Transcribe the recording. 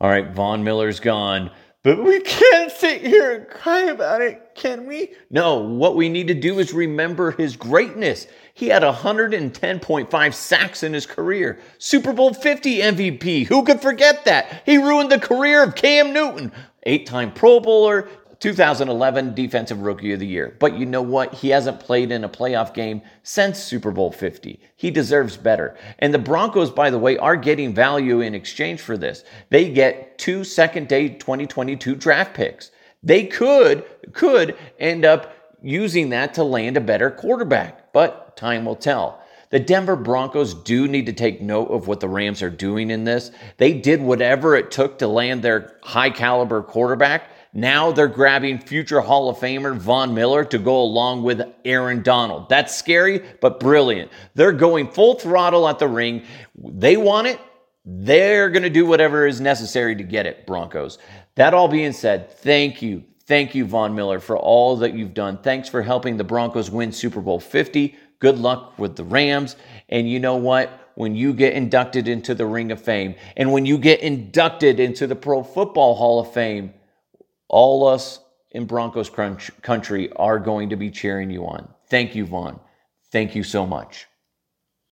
All right, Von Miller's gone. But we can't sit here and cry about it, can we? No, what we need to do is remember his greatness. He had 110.5 sacks in his career. Super Bowl 50 MVP. Who could forget that? He ruined the career of Cam Newton, eight time Pro Bowler, 2011 Defensive Rookie of the Year. But you know what? He hasn't played in a playoff game since Super Bowl 50. He deserves better. And the Broncos, by the way, are getting value in exchange for this. They get two second day 2022 draft picks. They could, could end up using that to land a better quarterback, but time will tell. The Denver Broncos do need to take note of what the Rams are doing in this. They did whatever it took to land their high caliber quarterback. Now they're grabbing future Hall of Famer Von Miller to go along with Aaron Donald. That's scary, but brilliant. They're going full throttle at the ring. They want it. They're going to do whatever is necessary to get it, Broncos. That all being said, thank you. Thank you, Von Miller, for all that you've done. Thanks for helping the Broncos win Super Bowl 50. Good luck with the Rams. And you know what? When you get inducted into the Ring of Fame and when you get inducted into the Pro Football Hall of Fame, all us in Broncos country are going to be cheering you on. Thank you, Von. Thank you so much.